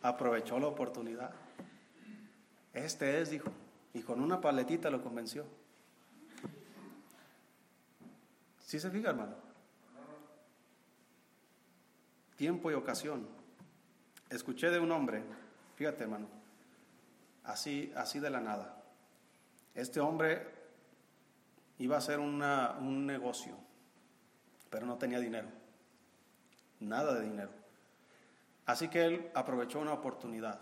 Aprovechó la oportunidad. Este es, dijo. Y con una paletita lo convenció. ¿Sí se fija, hermano? Tiempo y ocasión. Escuché de un hombre, fíjate, hermano, así, así de la nada. Este hombre iba a hacer un negocio, pero no tenía dinero, nada de dinero. Así que él aprovechó una oportunidad,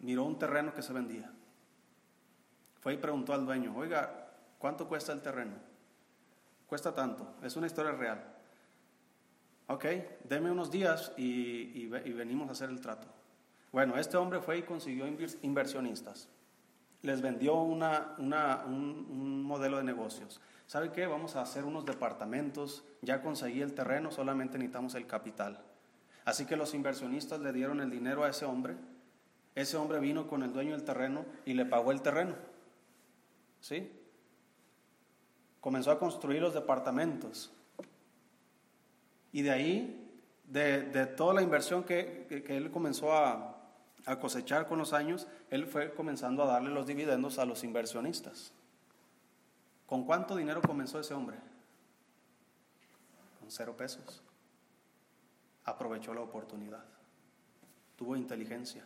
miró un terreno que se vendía, fue y preguntó al dueño, oiga, ¿cuánto cuesta el terreno? Cuesta tanto, es una historia real. Ok, deme unos días y, venimos a hacer el trato. Bueno, este hombre fue y consiguió inversionistas les vendió una, un, modelo de negocios. ¿Sabe qué? Vamos a hacer unos departamentos, ya conseguí el terreno, solamente necesitamos el capital. Así que los inversionistas le dieron el dinero a ese hombre. Ese hombre vino con el dueño del terreno y le pagó el terreno. ¿Sí? Comenzó a construir los departamentos. Y de ahí, de, toda la inversión que él comenzó a, a cosechar con los años, él fue comenzando a darle los dividendos a los inversionistas. ¿Con cuánto dinero comenzó ese hombre? Con cero pesos. Aprovechó la oportunidad. Tuvo inteligencia.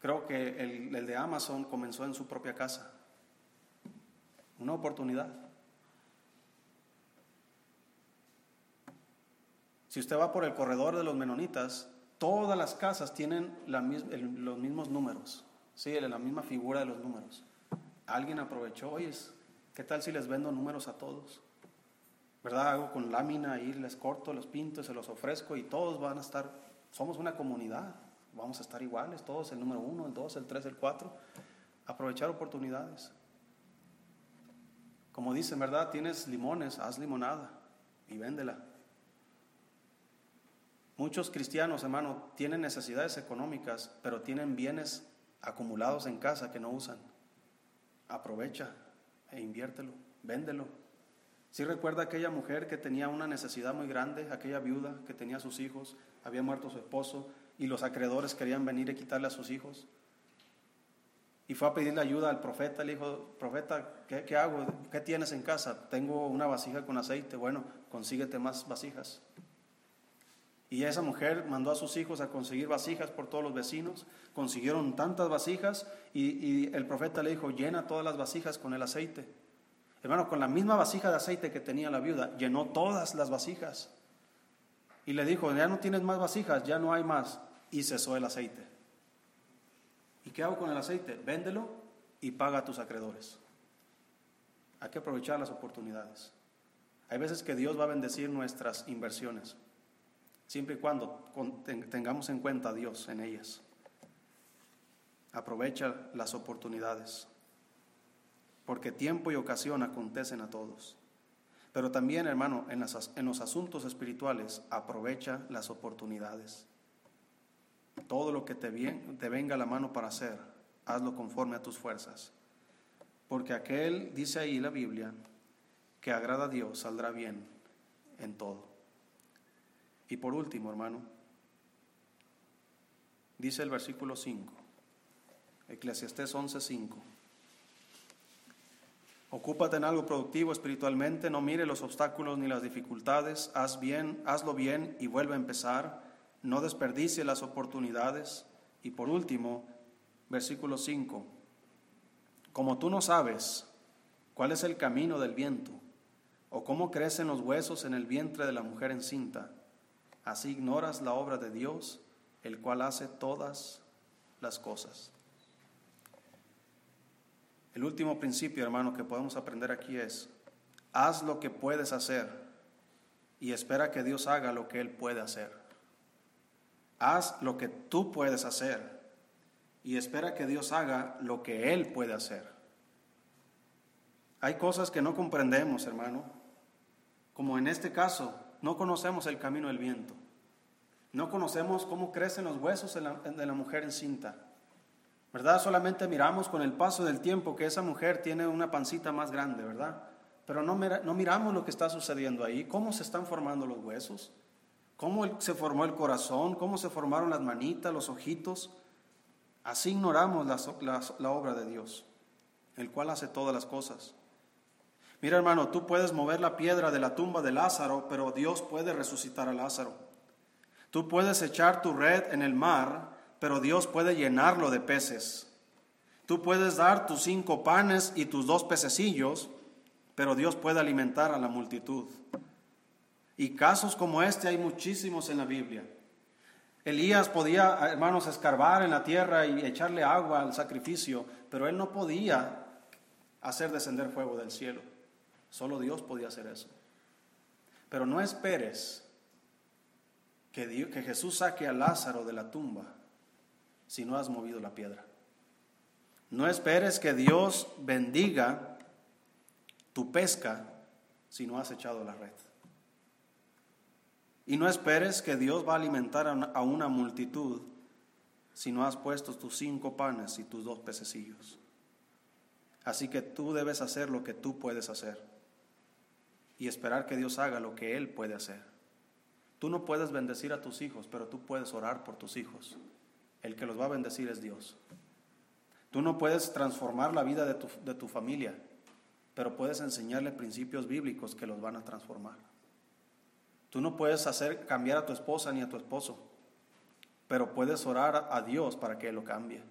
Creo que el, de Amazon comenzó en su propia casa. Una oportunidad. Si usted va por el corredor de los menonitas, Todas las casas tienen los mismos números, ¿sí? la misma figura de los números. Alguien aprovechó, oye, ¿qué tal si les vendo números a todos? ¿Verdad? Hago con lámina y les corto, los pinto, se los ofrezco y todos van a estar, somos una comunidad, vamos a estar iguales, todos el número uno, el dos, el tres, el cuatro. Aprovechar oportunidades. Como dicen, ¿verdad? Tienes limones, haz limonada y véndela. Muchos cristianos, hermano, tienen necesidades económicas, pero tienen bienes acumulados en casa que no usan. Aprovecha e inviértelo, véndelo. Si recuerda aquella mujer que tenía una necesidad muy grande, aquella viuda que tenía sus hijos, había muerto su esposo y los acreedores querían venir y quitarle a sus hijos. Y fue a pedirle ayuda al profeta, le dijo, profeta, ¿qué, ¿qué, hago? ¿Qué tienes en casa? Tengo una vasija con aceite, bueno, consíguete más vasijas. Y esa mujer mandó a sus hijos a conseguir vasijas por todos los vecinos. Consiguieron tantas vasijas y, el profeta le dijo, llena todas las vasijas con el aceite. Hermano, con la misma vasija de aceite que tenía la viuda, llenó todas las vasijas. Y le dijo, ya no tienes más vasijas, ya no hay más. Y cesó el aceite. ¿Y qué hago con el aceite? Véndelo y paga a tus acreedores. Hay que aprovechar las oportunidades. Hay veces que Dios va a bendecir nuestras inversiones, siempre y cuando tengamos en cuenta a Dios en ellas. Aprovecha las oportunidades, porque tiempo y ocasión acontecen a todos. Pero también, hermano, en, los asuntos espirituales, aprovecha las oportunidades. Todo lo que te, venga a la mano para hacer, hazlo conforme a tus fuerzas. Porque aquel, dice ahí la Biblia, que agrada a Dios saldrá bien en todo. Y por último, hermano, dice el versículo 5, Eclesiastés 11:5. Ocúpate en algo productivo espiritualmente, no mire los obstáculos ni las dificultades, haz bien, hazlo bien y vuelve a empezar, no desperdicie las oportunidades. Y por último, versículo 5, como tú no sabes cuál es el camino del viento, o cómo crecen los huesos en el vientre de la mujer encinta, así ignoras la obra de Dios, el cual hace todas las cosas. El último principio, hermano, que podemos aprender aquí es, haz lo que puedes hacer y espera que Dios haga lo que Él puede hacer. Haz lo que tú puedes hacer y espera que Dios haga lo que Él puede hacer. Hay cosas que no comprendemos, hermano, como en este caso, no conocemos el camino del viento. No conocemos cómo crecen los huesos de la, mujer encinta. ¿Verdad? Solamente miramos con el paso del tiempo que esa mujer tiene una pancita más grande, ¿verdad? Pero no, no miramos lo que está sucediendo ahí, cómo se están formando los huesos, cómo se formó el corazón, cómo se formaron las manitas, los ojitos. Así ignoramos la obra de Dios, el cual hace todas las cosas. Mira hermano, tú puedes mover la piedra de la tumba de Lázaro, pero Dios puede resucitar a Lázaro. Tú puedes echar tu red en el mar, pero Dios puede llenarlo de peces. Tú puedes dar tus cinco panes y tus dos pececillos, pero Dios puede alimentar a la multitud. Y casos como este hay muchísimos en la Biblia. Elías podía, hermanos, escarbar en la tierra y echarle agua al sacrificio, pero él no podía hacer descender fuego del cielo. Solo Dios podía hacer eso. Pero no esperes que, que Jesús saque a Lázaro de la tumba si no has movido la piedra. No esperes que Dios bendiga tu pesca si no has echado la red. Y no esperes que Dios va a alimentar a una multitud si no has puesto tus cinco panes y tus dos pececillos. Así que tú debes hacer lo que tú puedes hacer y esperar que Dios haga lo que Él puede hacer. Tú no puedes bendecir a tus hijos, pero tú puedes orar por tus hijos. El que los va a bendecir es Dios. Tú no puedes transformar la vida de tu, de tu familia, pero puedes enseñarle principios bíblicos que los van a transformar. Tú no puedes hacer cambiar a tu esposa ni a tu esposo, pero puedes orar a Dios para que lo cambie.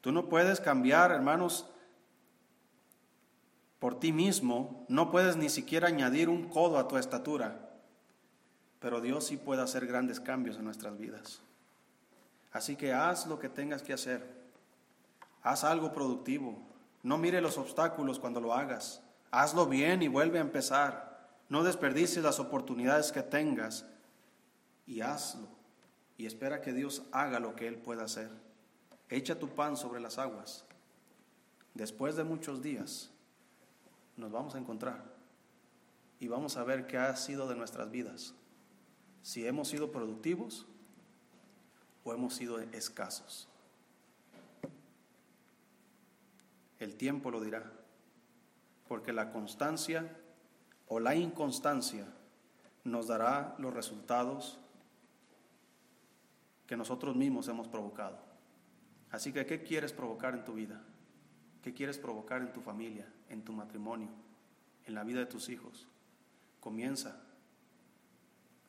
Tú no puedes cambiar, hermanos, por ti mismo, no puedes ni siquiera añadir un codo a tu estatura, pero Dios sí puede hacer grandes cambios en nuestras vidas. Así que haz lo que tengas que hacer. Haz algo productivo. No mire los obstáculos cuando lo hagas. Hazlo bien y vuelve a empezar. No desperdicies las oportunidades que tengas y hazlo. Y espera que Dios haga lo que Él pueda hacer. Echa tu pan sobre las aguas. Después de muchos días, nos vamos a encontrar y vamos a ver qué ha sido de nuestras vidas. Si hemos sido productivos o hemos sido escasos. El tiempo lo dirá, porque la constancia o la inconstancia nos dará los resultados que nosotros mismos hemos provocado. Así que, ¿qué quieres provocar en tu vida? ¿Qué quieres provocar en tu familia, en tu matrimonio, en la vida de tus hijos? Comienza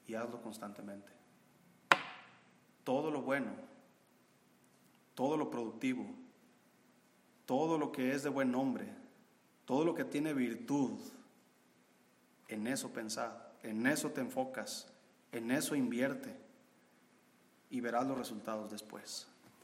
y hazlo constantemente. Todo lo bueno, todo lo productivo, todo lo que es de buen nombre, todo lo que tiene virtud, en eso pensad, en eso te enfocas En eso invierte y verás los resultados después.